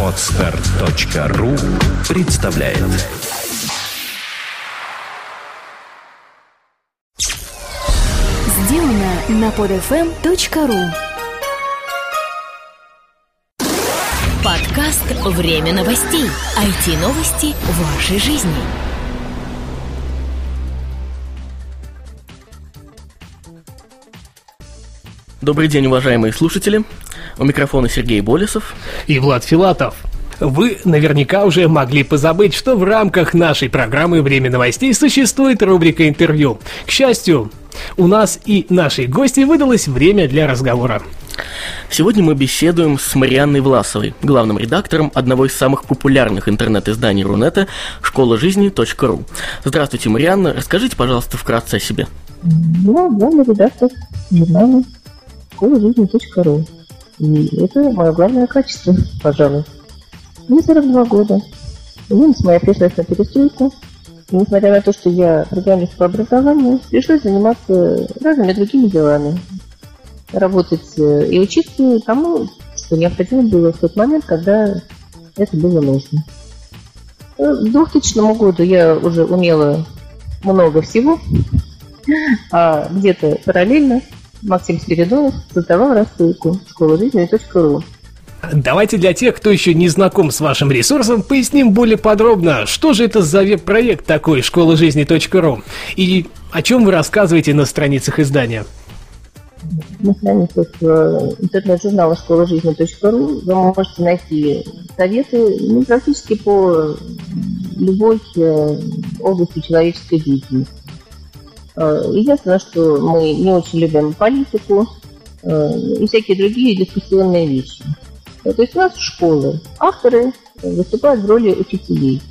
Отстар.ру представляет Сделано на podfm.ru Подкаст «Время новостей». IT-новости вашей жизни. Добрый день, уважаемые слушатели. У микрофона Сергей Болесов. и Влад Филатов. Вы наверняка уже могли позабыть, что в рамках нашей программы «Время новостей» существует рубрика «Интервью». К счастью, у нас и нашей гости выдалось время для разговора. Сегодня мы беседуем с Марианной Власовой, главным редактором одного из самых популярных интернет-изданий Рунета «Школа жизни.ру». Здравствуйте, Марианна. Расскажите, пожалуйста, вкратце о себе. Ну, главный редактор журнала школа жизни.ру. И это мое главное качество, пожалуй. Мне 42 года. Немец моя пришлась на перестройку. И несмотря на то, что я программист по образованию, пришлось заниматься разными другими делами. Работать э, и учиться тому, что необходимо было в тот момент, когда это было нужно. Э, К 2000 году я уже умела много всего, а где-то параллельно Максим Спиридонов создавал рассылку школа жизни.ру. Давайте для тех, кто еще не знаком с вашим ресурсом, поясним более подробно, что же это за веб-проект такой «Школа жизни.ру» и о чем вы рассказываете на страницах издания. На страницах э, интернет-журнала школа жизни.ру вы можете найти советы ну, практически по любой э, области человеческой деятельности. Э, Единственное, что мы не очень любим политику э, и всякие другие дискуссионные вещи. Э, То есть у нас школы, авторы выступают в роли учителей.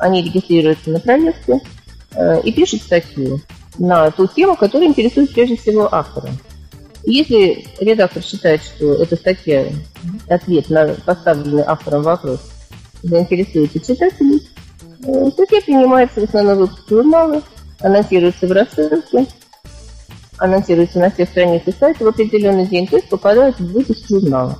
Они регистрируются на проекте э, и пишут статью на ту тему, которая интересует прежде всего автора. Если редактор считает, что эта статья ответ на поставленный автором вопрос заинтересует читателей, статья принимается в основном выпуск журнала, анонсируется в рассылке, анонсируется на всех страницах сайта в определенный день, то есть попадает в выпуск журнала.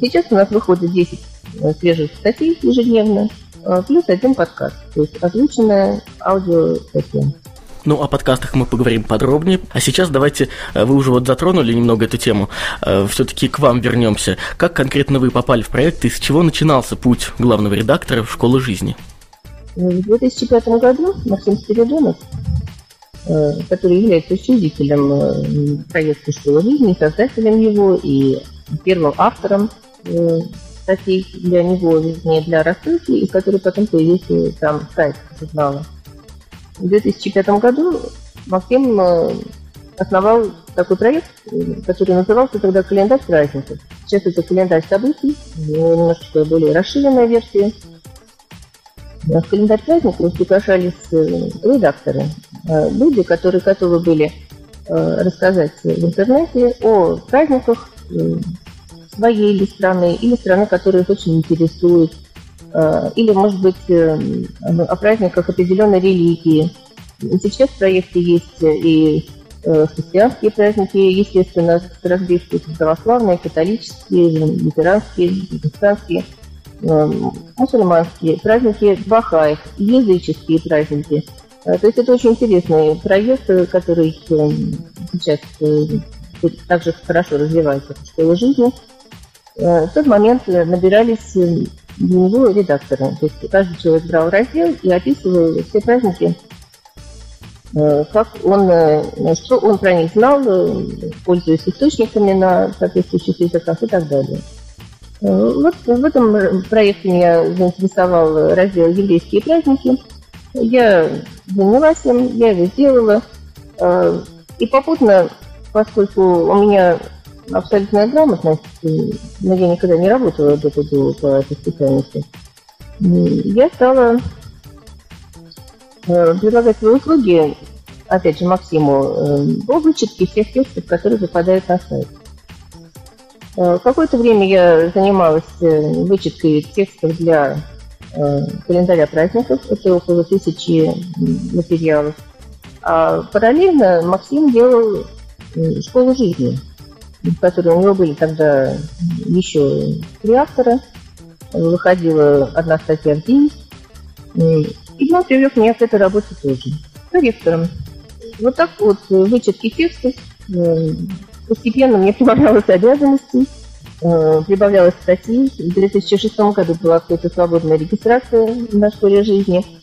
Сейчас у нас выходит 10 э, свежих статей ежедневно, э, плюс один подкаст, то есть озвученная аудиостатья. Ну, о подкастах мы поговорим подробнее. А сейчас давайте, э, вы уже вот затронули немного эту тему, все-таки к вам вернемся. Как конкретно вы попали в проект и с чего начинался путь главного редактора в школу жизни? В 2005 году Максим Спиридонов, э, который является учредителем э, проекта «Школа жизни», создателем его и первым автором э, статей для него, вернее, для рассылки, и который потом появился там сайт журнала. В 2005 году Максим э, основал такой проект, э, который назывался тогда «Календарь праздников». Сейчас это календарь событий, э, немножечко более расширенная версия. В календарь праздников приглашались э, редакторы, э, люди, которые готовы были э, рассказать в интернете о праздниках э, своей или страны, или страны, которая их очень интересует, э, или, может быть, э, о праздниках определенной религии. Сейчас в проекте есть и э, христианские праздники, естественно, разбивки православные, католические, лютеранские, протестантские, э, мусульманские, праздники бахаев, языческие праздники. Э, То есть это очень интересный проект, э, который э, сейчас э, также хорошо развивается в школе жизни. В тот момент набирались для него редакторы. То есть каждый человек брал раздел и описывал все праздники, как он, что он про них знал, пользуясь источниками на соответствующих языках и так далее. Э, Вот в этом проекте меня заинтересовал раздел «Еврейские праздники». Я занялась им, я его сделала. Э, И попутно, поскольку у меня абсолютная грамотность, э, но я никогда не работала до этого по этой специальности, я стала э, предлагать свои услуги, опять же, Максиму, э, по вычетке всех текстов, которые попадают на сайт. Э, Какое-то время я занималась э, вычеткой текстов для э, календаря праздников. Это около тысячи материалов. А параллельно Максим делал школу жизни. в которой у него были тогда еще три автора. Выходила одна статья в день. И он привлек меня к этой работе тоже. Корректором. Вот так вот вычетки текстов постепенно мне прибавлялось обязанностей, прибавлялось статей. В 2006 году была какая-то свободная регистрация на школе жизни –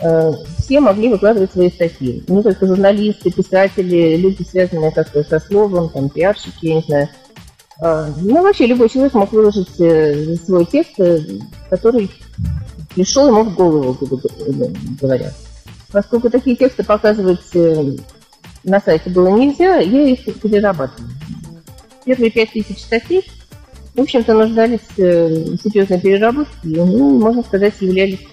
Э, все могли выкладывать свои статьи. Не только журналисты, писатели, люди, связанные как-то со словом, там, пиарщики, я не знаю. А, ну, вообще любой человек мог выложить э, свой текст, э, который пришел ему в голову, говоря. Поскольку такие тексты показывать на сайте было нельзя, я их перерабатывала. Первые пять тысяч статей, в общем-то, нуждались в серьезной переработке, ну, можно сказать, являлись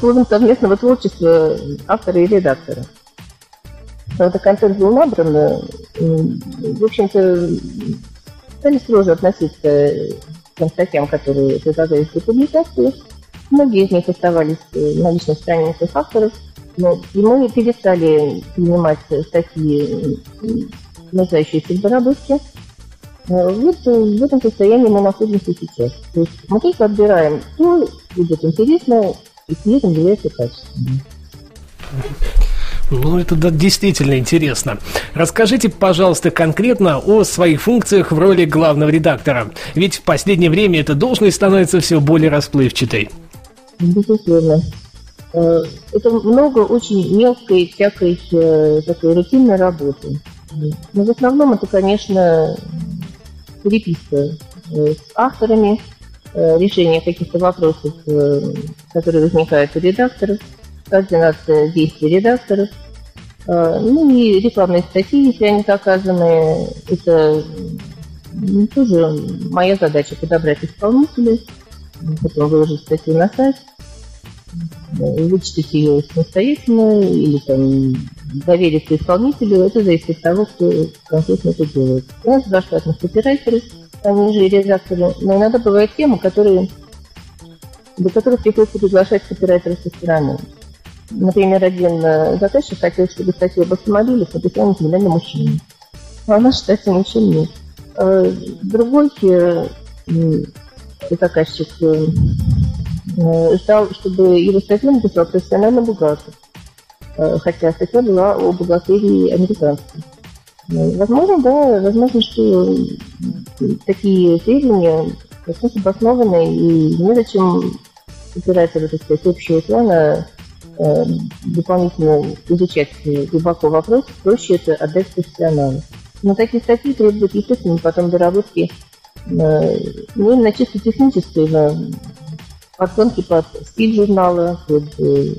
плодом совместного творчества автора и редактора. Когда контент был набран, в общем-то, стали строже относиться к тем статьям, которые предлагались для публикации. Многие из них оставались на личных страницах авторов, и мы перестали принимать статьи, нуждающиеся в доработке. Вот в этом состоянии мы находимся сейчас. То есть мы только отбираем, что будет интересно и этом является качественным. Ну, это да, действительно интересно. Расскажите, пожалуйста, конкретно о своих функциях в роли главного редактора. Ведь в последнее время эта должность становится все более расплывчатой. Безусловно. Э, это много очень мелкой, всякой э, такой рутинной работы. Но в основном это, конечно, переписка э, с авторами, решение каких-то вопросов, которые возникают у редакторов, координация действий редакторов, ну и рекламные статьи, если они заказаны, это тоже моя задача подобрать исполнителей, потом выложить статью на сайт, вычитать ее самостоятельно или там довериться исполнителю, это зависит от того, кто конкретно это делает. У нас два штатных копирайтеры, они же редакторы, но иногда бывают темы, которые, до которых приходится приглашать копирайтеров со стороны. Например, один э, заказчик хотел, чтобы статью об автомобилях написал непременно мужчина. А у нас, кстати, мужчин нет. Э, другой э, заказчик ждал, чтобы его статью написал профессиональный бухгалтер. Э, хотя статья была о бухгалтерии американской. Ну, возможно, да, возможно, что такие сведения достаточно обоснованы, и незачем оператору, так сказать, общего плана э, дополнительно изучать глубоко вопрос, проще это отдать профессионалу. Но такие статьи требуют, естественно, потом доработки э, не именно чисто технической, подгонки под стиль журнала, под э,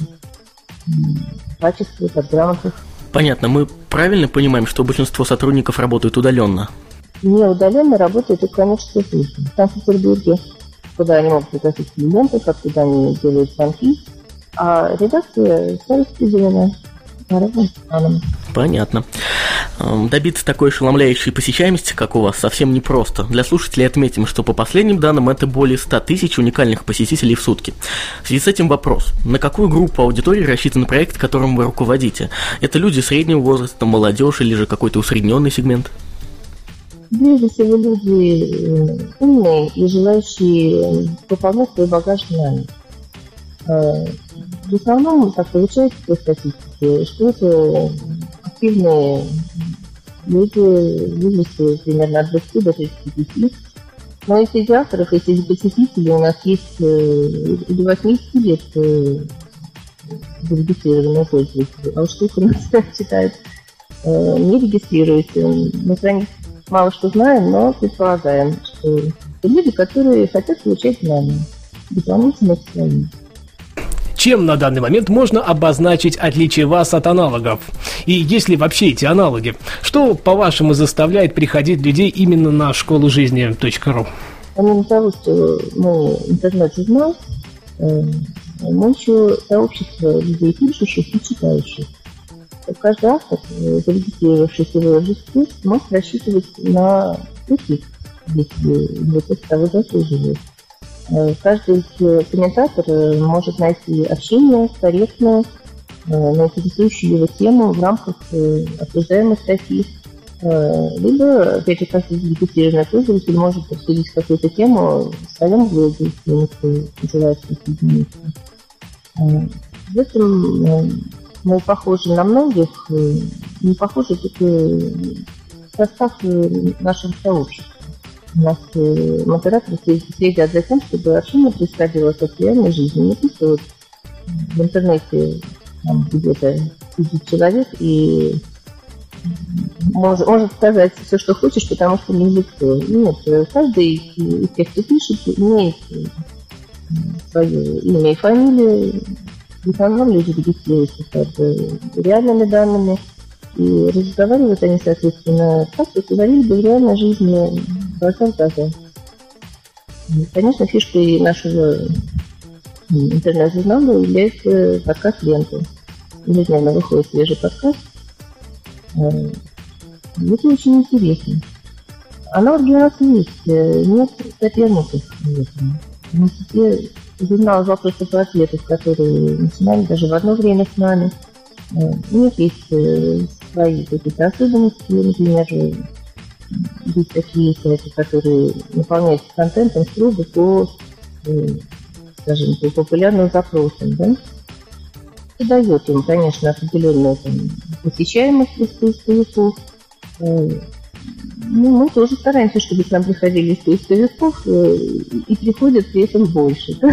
качестве, под грамотах. Понятно. Мы правильно понимаем, что большинство сотрудников работают удаленно? Не удаленно работают и, конечно, службы. В Санкт-Петербурге, куда они могут пригласить клиентов, откуда они делают звонки. А редакция вся распределена по разным странам. Понятно. Эм, добиться такой ошеломляющей посещаемости, как у вас, совсем непросто. Для слушателей отметим, что по последним данным это более 100 тысяч уникальных посетителей в сутки. В связи с этим вопрос. На какую группу аудитории рассчитан проект, которым вы руководите? Это люди среднего возраста, молодежь или же какой-то усредненный сегмент? Прежде всего люди э, умные и желающие пополнять свой багаж знаний. В основном, как получается по статистике, что это активные люди в возрасте примерно от 20 до 35. Но из среди авторов, и среди посетителей у нас есть э, до 80 лет э, зарегистрированные пользователи. А уж сколько нас читают, э, не регистрируются. Мы про них мало что знаем, но предполагаем, что люди, которые хотят получать знания дополнительно к своим. Чем на данный момент можно обозначить отличие вас от аналогов? И есть ли вообще эти аналоги? Что, по-вашему, заставляет приходить людей именно на школу жизни.ру? Помимо того, что мы интернет-журнал, э, мы еще сообщество людей пишущих и читающих. Каждый автор, э, зарегистрировавшийся в регистре, может рассчитывать на успех, если его текст того заслуживает. Э, каждый э, комментатор э, может найти общение корректное на интересующую его тему в рамках обсуждаемой статьи. Либо, опять же, как зарегистрированный пользователь может обсудить какую-то тему в своем блоге, если называется «Соединиться». В этом мы похожи на многих, не похожи только состав нашего сообщества. У нас э, модераторы следят за тем, чтобы происходило как в реальной жизни. Не просто вот в интернете там, где-то сидит человек и может, может сказать все, что хочешь, потому что не лицо. Нет, каждый из тех, кто пишет, имеет свое имя и фамилию. В основном люди регистрируются под реальными данными. И разговаривают они, соответственно, так, как говорили бы в реальной жизни глаза в глаза. Конечно, фишкой нашего интернет-журнала является подкаст ленты. Ежедневно выходит свежий подкаст. Э, это очень интересно. Аналоги у нас есть, э, нет соперников. Мы все журнал вопросов и ответов, которые начинали даже в одно время с нами. Э, у них есть свои какие-то особенности, например, есть такие сайты, которые наполняются контентом строго по, скажем, по популярным запросам, да? И дает им, конечно, определенную там, посещаемость поисковиков. Э, ну, мы тоже стараемся, чтобы к нам приходили из поисковиков э, и приходят при этом больше. Да?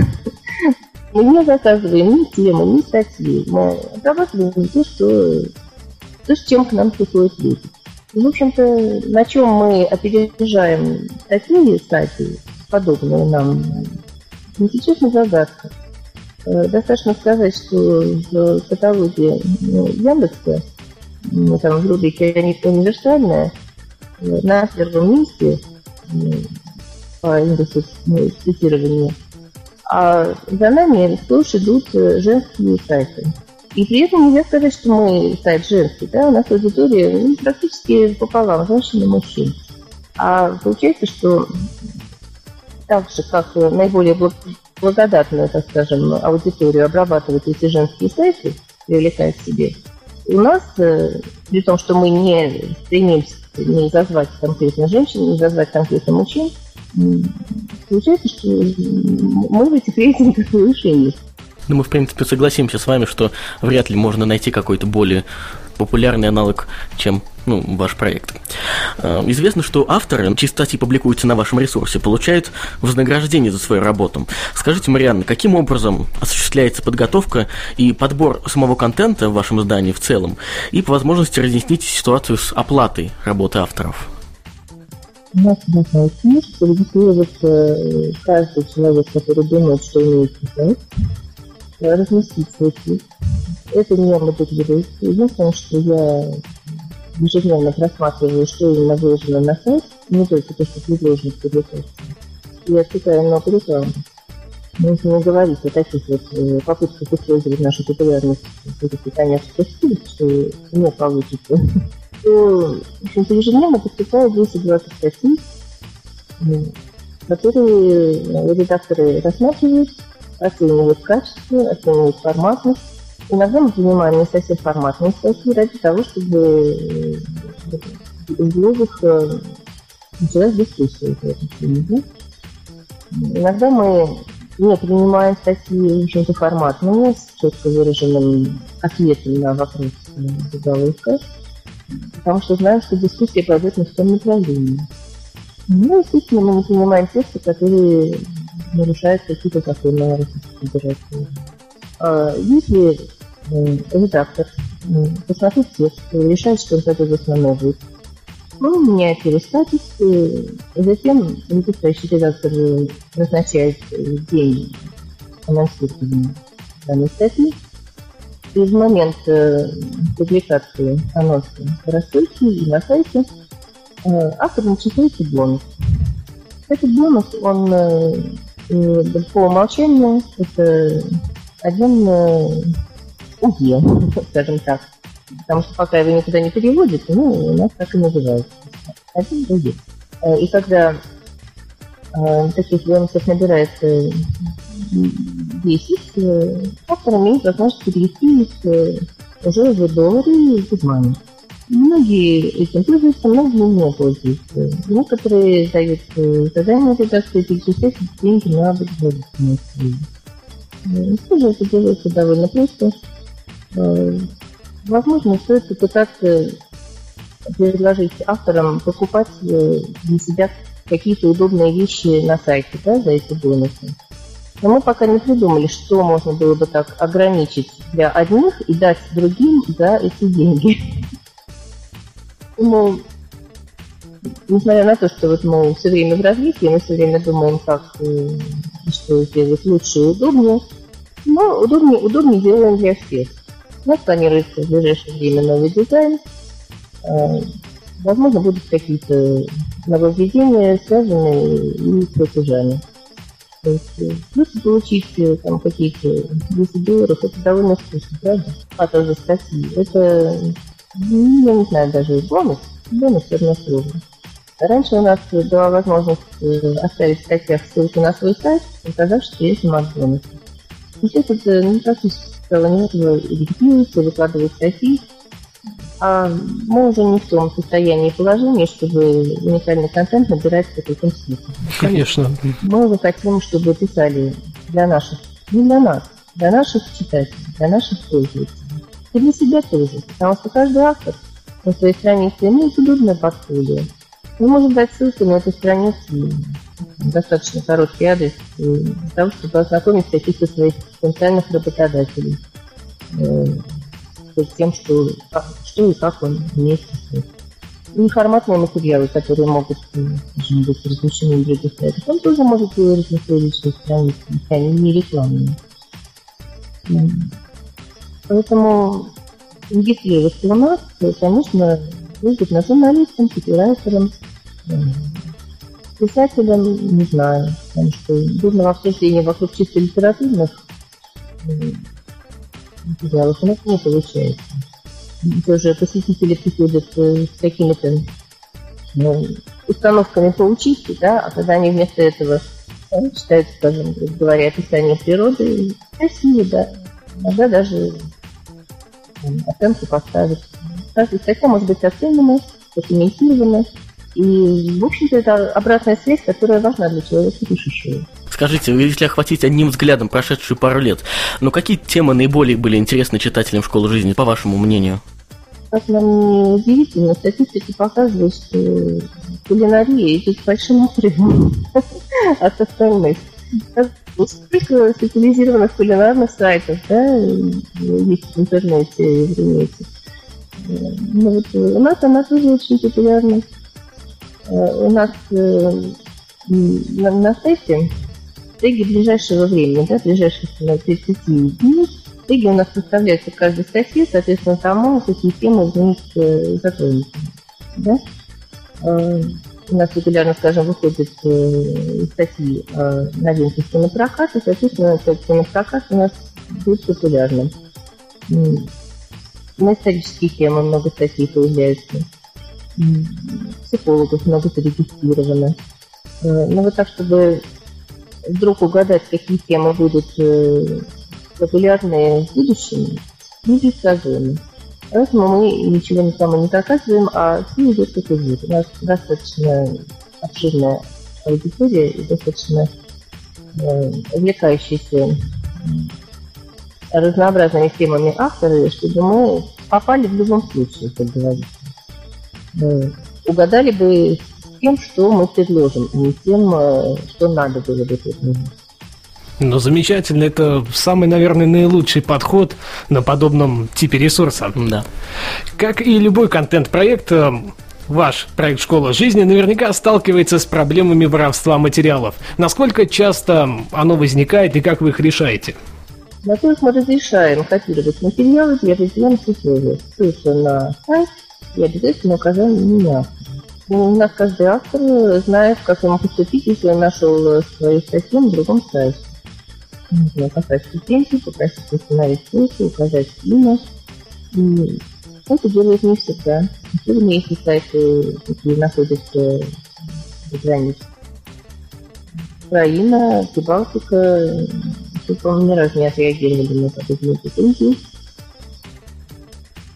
Мы не заказываем ни темы, ни статьи. Мы обрабатываем то, что, то, с чем к нам приходят люди. В общем-то, на чем мы опережаем такие сайты, подобные нам, сейчас не загадка. Э, достаточно сказать, что в каталоге ну, Яндекса, там в рубрике универсальная, э, на первом месте по индексу ну, цитирования, а за нами сплошь идут э, женские сайты. И при этом нельзя сказать, что мы сайт женский, да, у нас аудитория ну, практически пополам, женщин и мужчин. А получается, что так же, как наиболее благодатную, так скажем, аудиторию обрабатывают эти женские сайты, привлекают себе, у нас, э, при том, что мы не стремимся не зазвать конкретно женщин, не зазвать конкретно мужчин, получается, что мы в этих рейтингах выше них. Ну, мы, в принципе, согласимся с вами, что вряд ли можно найти какой-то более популярный аналог, чем ну, ваш проект. Э, известно, что авторы, чьи статьи публикуются на вашем ресурсе, получают вознаграждение за свою работу. Скажите, Марианна, каким образом осуществляется подготовка и подбор самого контента в вашем издании в целом? И по возможности разъясните ситуацию с оплатой работы авторов. У нас должна книжка регистрироваться каждый человек, который думает, что имеет писать, разместить свой текст. Это не мотивирует. Единственное, что я ежедневно просматриваю, что именно выложено на сайт, не только то, что предложено в публикации. Я читаю много рекламы. Но если не говорить о таких вот э, попытках использовать нашу популярность все-таки коммерческой стиль, что не получится, то, общем-то, ежедневно поступает 220 статей, которые э, редакторы рассматривают, оценивают качество, оценивают форматность. Иногда мы принимаем не совсем форматные статьи ради того, чтобы в блогах началась дискуссия по. Иногда мы не принимаем статьи, в общем-то, форматными, с четко выраженным ответом на вопрос заголовка, потому что знаем, что дискуссия пойдет не в том направлении. Ну, естественно, мы не принимаем тексты, которые нарушают какие-то законы Российской Федерации. Если э, редактор, э, посмотрев текст, решает, что он хотел восстановить, он меняет его статус, затем выпускающий редактор назначает день анонсирования данной статьи, и в момент э, публикации анонса в рассылке и на сайте автор начисляется бонус. Этот бонус, он по умолчанию это один УЕ, скажем так. Потому что пока его никуда не переводят, ну, у нас так и называется. Один УЕ. Э, и когда э, таких бонусов набирается 10, э, автор имеет возможность перевести их уже в доллары из мани. Многие пользуются, многие не пользуются. Некоторые дают э, задания редакции перечислять деньги на благотворительность. Тоже это делается довольно просто. Э, возможно, стоит попытаться предложить авторам покупать э, для себя какие-то удобные вещи на сайте да, за эти бонусы. Но мы пока не придумали, что можно было бы так ограничить для одних и дать другим за эти деньги. Ну, несмотря на то, что вот мы все время в развитии, мы все время думаем, как э, что сделать лучше и удобнее, но удобнее, удобнее делаем для всех. У нас планируется в ближайшее время новый дизайн. Э, возможно, будут какие-то нововведения, связанные и с платежами. То есть э, просто получить там какие-то 10 долларов, это довольно вкусно, правда? А то за статьи. Это, ну, я не знаю, даже бонус. Бонус все сложно. Раньше у нас была возможность оставить в статьях ссылку на свой сайт, сказав, что есть бонус. Сейчас это не практически стало некого регистрироваться, выкладывать статьи. А мы уже не в том состоянии положения, чтобы уникальный контент набирать в таком смысле. Конечно. Мы уже хотим, чтобы писали для наших, не для нас, для наших читателей, для наших пользователей. И для себя тоже, потому что каждый автор на своей странице имеет удобное портфолио. Мы можем дать ссылку на эту страницу достаточно короткий адрес для того, чтобы ознакомиться каких-то своих потенциальных работодателей э, с тем, что, что и как он вместе с Информатные материалы, которые могут скажем, быть размещены в других сайтах, он тоже может выложить на своей личной странице, если они не рекламные. Поэтому регистрироваться у нас, конечно, выгодно журналистам, копирайтерам, Писателям не знаю, потому что дурного обсуждения вокруг чисто литературных материалов у нас не получается. Тоже посетители приходят э, с какими-то ну, установками поучиться, да, а когда они вместо этого читают, скажем, говоря, описание природы, красиво, да, иногда даже оценку поставить. Каждая статья может быть оценена, документирована, и, в общем-то, это обратная связь, которая важна для человека пишущего. Скажите, если охватить одним взглядом прошедшую пару лет, ну какие темы наиболее были интересны читателям школы жизни, по вашему мнению? Как нам не удивительно, статистика показывает, что кулинария идет с большим отрывом от остальных. Сколько специализированных кулинарных сайтов, да, есть в интернете, в интернете. Ну, вот у нас она тоже очень популярна. Э, у нас э, на, на сайте теги ближайшего времени, да, ближайших 30 дней, теги у нас составляются в каждой статье, соответственно, тому, какие темы в них э, затронуты. Да? У нас регулярно, скажем, выходят статьи о новинках кинопроката, соответственно, кинопрокат у нас будет популярным. На исторические темы много статей появляется психологов много зарегистрировано. Э, ну вот так, чтобы вдруг угадать, какие темы будут э, популярны в будущем, непредсказуемо. Поэтому мы ничего никому не показываем, а все идет как идет. У нас достаточно обширная аудитория и достаточно э, увлекающиеся разнообразными темами авторы, чтобы мы попали в любом случае, как говорится угадали бы тем, что мы предложим, не тем, э, что надо было бы предложить. Ну, замечательно. Это самый, наверное, наилучший подход на подобном типе ресурса. Да. Как и любой контент-проект, э, Ваш проект «Школа жизни» наверняка сталкивается с проблемами воровства материалов. Насколько часто оно возникает и как вы их решаете? Во-первых, мы разрешаем копировать материалы для определенных условий. Ссылка на сайт и обязательно указание меня. У нас каждый автор знает, как ему поступить, если он нашел свою статью на другом сайте. Нужно поставить претензию, попросить установить ссылку, указать имя. И это делают не всегда. Особенно если сайты такие находятся за границей. Украина, Прибалтика, по-моему, ни разу не отреагировали на подобные претензии.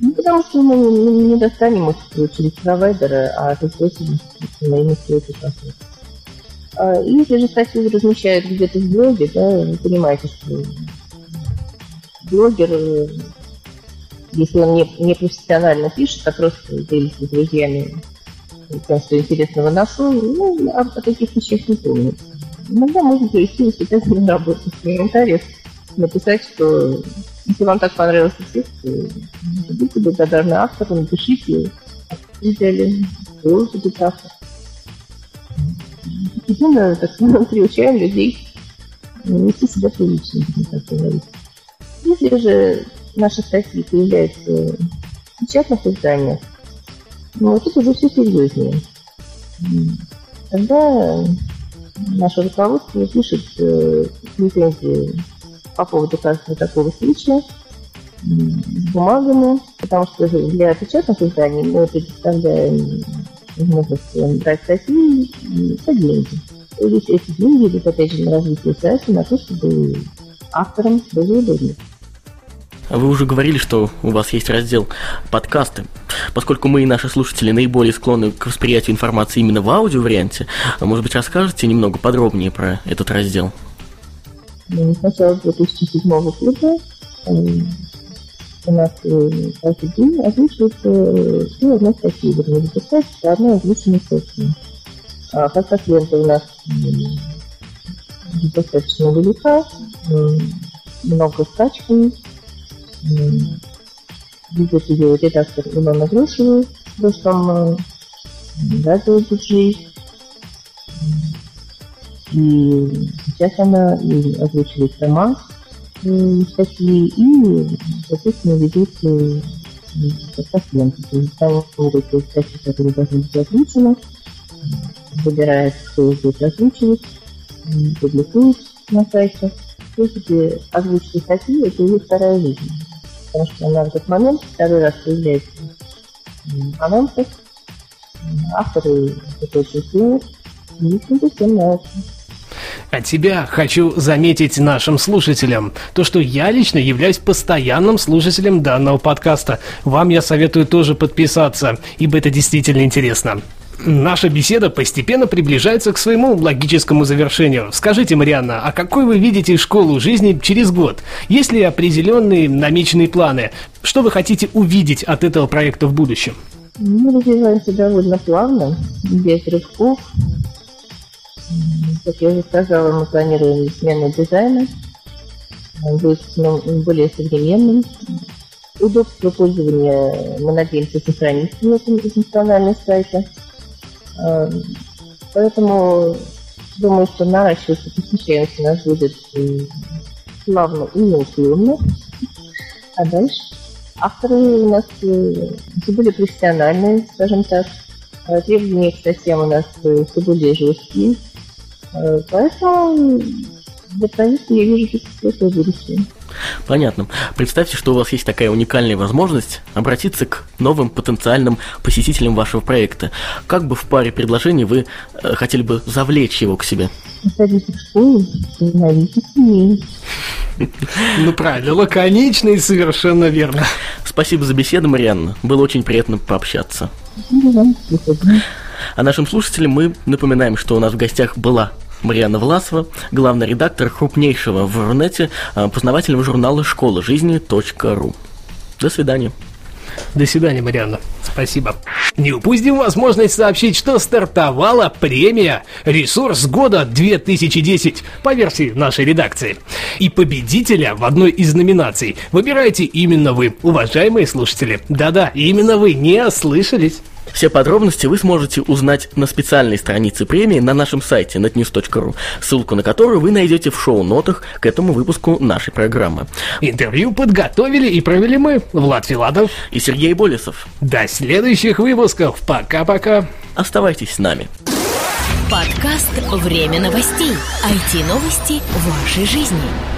Ну, потому что мы не достанем через провайдера, а способность на имя стоит Если же статью размещают где-то в блоге, да, вы понимаете, что блогер, э, если он не, не профессионально пишет, а просто делится с друзьями тем, что интересного нашел, ну, о, о таких вещах не помнит. Иногда можно провести воспитательную работу в комментариях, написать, что если вам так понравился текст, будьте благодарны автору, напишите, взяли, тоже будет автор. Постепенно, так сказать, приучаем людей вести себя прилично, так говорить. Если же наши статьи появляются в печатных изданиях, ну, вот это уже все серьезнее. Тогда наше руководство пишет э, претензии по поводу каждого такого случая с бумагами, потому что для печатных изданий мы предоставляем возможность брать статьи за деньги. То есть эти деньги идут, опять же, на развитие сайта, на то, чтобы авторам было удобно. Вы уже говорили, что у вас есть раздел подкасты. Поскольку мы и наши слушатели наиболее склонны к восприятию информации именно в аудио-варианте, может быть, расскажете немного подробнее про этот раздел? Ну, с начала 2007 года у нас каждый день озвучивается ну, одна статья, вернее, запускается одна озвученная статья. А как лента у нас достаточно велика, много скачиваний, ведет ее редактор Илона Грушева, в прошлом радио-диджей. И сейчас она и озвучивает роман статьи и, соответственно, ведет подкаст ленты. То есть там те статьи, которые должны быть озвучены, выбирает, кто их будет озвучивать, публикует на сайте. В принципе, озвучки статьи – это ее вторая жизнь потому что она в этот момент второй раз появляется в анонсах. Авторы это очень ценят, и, в всем нравится. От себя хочу заметить нашим слушателям, то, что я лично являюсь постоянным слушателем данного подкаста. Вам я советую тоже подписаться, ибо это действительно интересно. Наша беседа постепенно приближается к своему логическому завершению. Скажите, Марианна, а какой вы видите школу жизни через год? Есть ли определенные намеченные планы? Что вы хотите увидеть от этого проекта в будущем? Мы развиваемся довольно плавно, без рывков. Как я уже сказала, мы планируем смену дизайна. Будет более современным. Удобство пользования мы надеемся сохранить в этом функциональном сайте. Эм, поэтому думаю, что наращиваться посещаемость у нас будет э, плавно и неуклонно. А дальше авторы у нас э, все более профессиональные, скажем так. Э, требования к статьям у нас все более жесткие. Поэтому для проекта я вижу светлое будущее. Понятно. Представьте, что у вас есть такая уникальная возможность обратиться к новым потенциальным посетителям вашего проекта. Как бы в паре предложений вы э, хотели бы завлечь его к себе? Приходите в школу, становитесь Ну правильно, лаконично и совершенно верно. Спасибо за беседу, Марианна. Было очень приятно пообщаться. А нашим слушателям мы напоминаем, что у нас в гостях была Марьяна Власова, главный редактор крупнейшего в Рунете а, познавательного журнала школа жизни.ру. До свидания. До свидания, Марианна. Спасибо. Не упустим возможность сообщить, что стартовала премия «Ресурс года 2010» по версии нашей редакции. И победителя в одной из номинаций выбираете именно вы, уважаемые слушатели. Да-да, именно вы, не ослышались. Все подробности вы сможете узнать на специальной странице премии на нашем сайте netnews.ru, ссылку на которую вы найдете в шоу-нотах к этому выпуску нашей программы. Интервью подготовили и провели мы, Влад Филадов и Сергей Болесов. До следующих выпусков. Пока-пока. Оставайтесь с нами. Подкаст «Время новостей». IT-новости вашей жизни.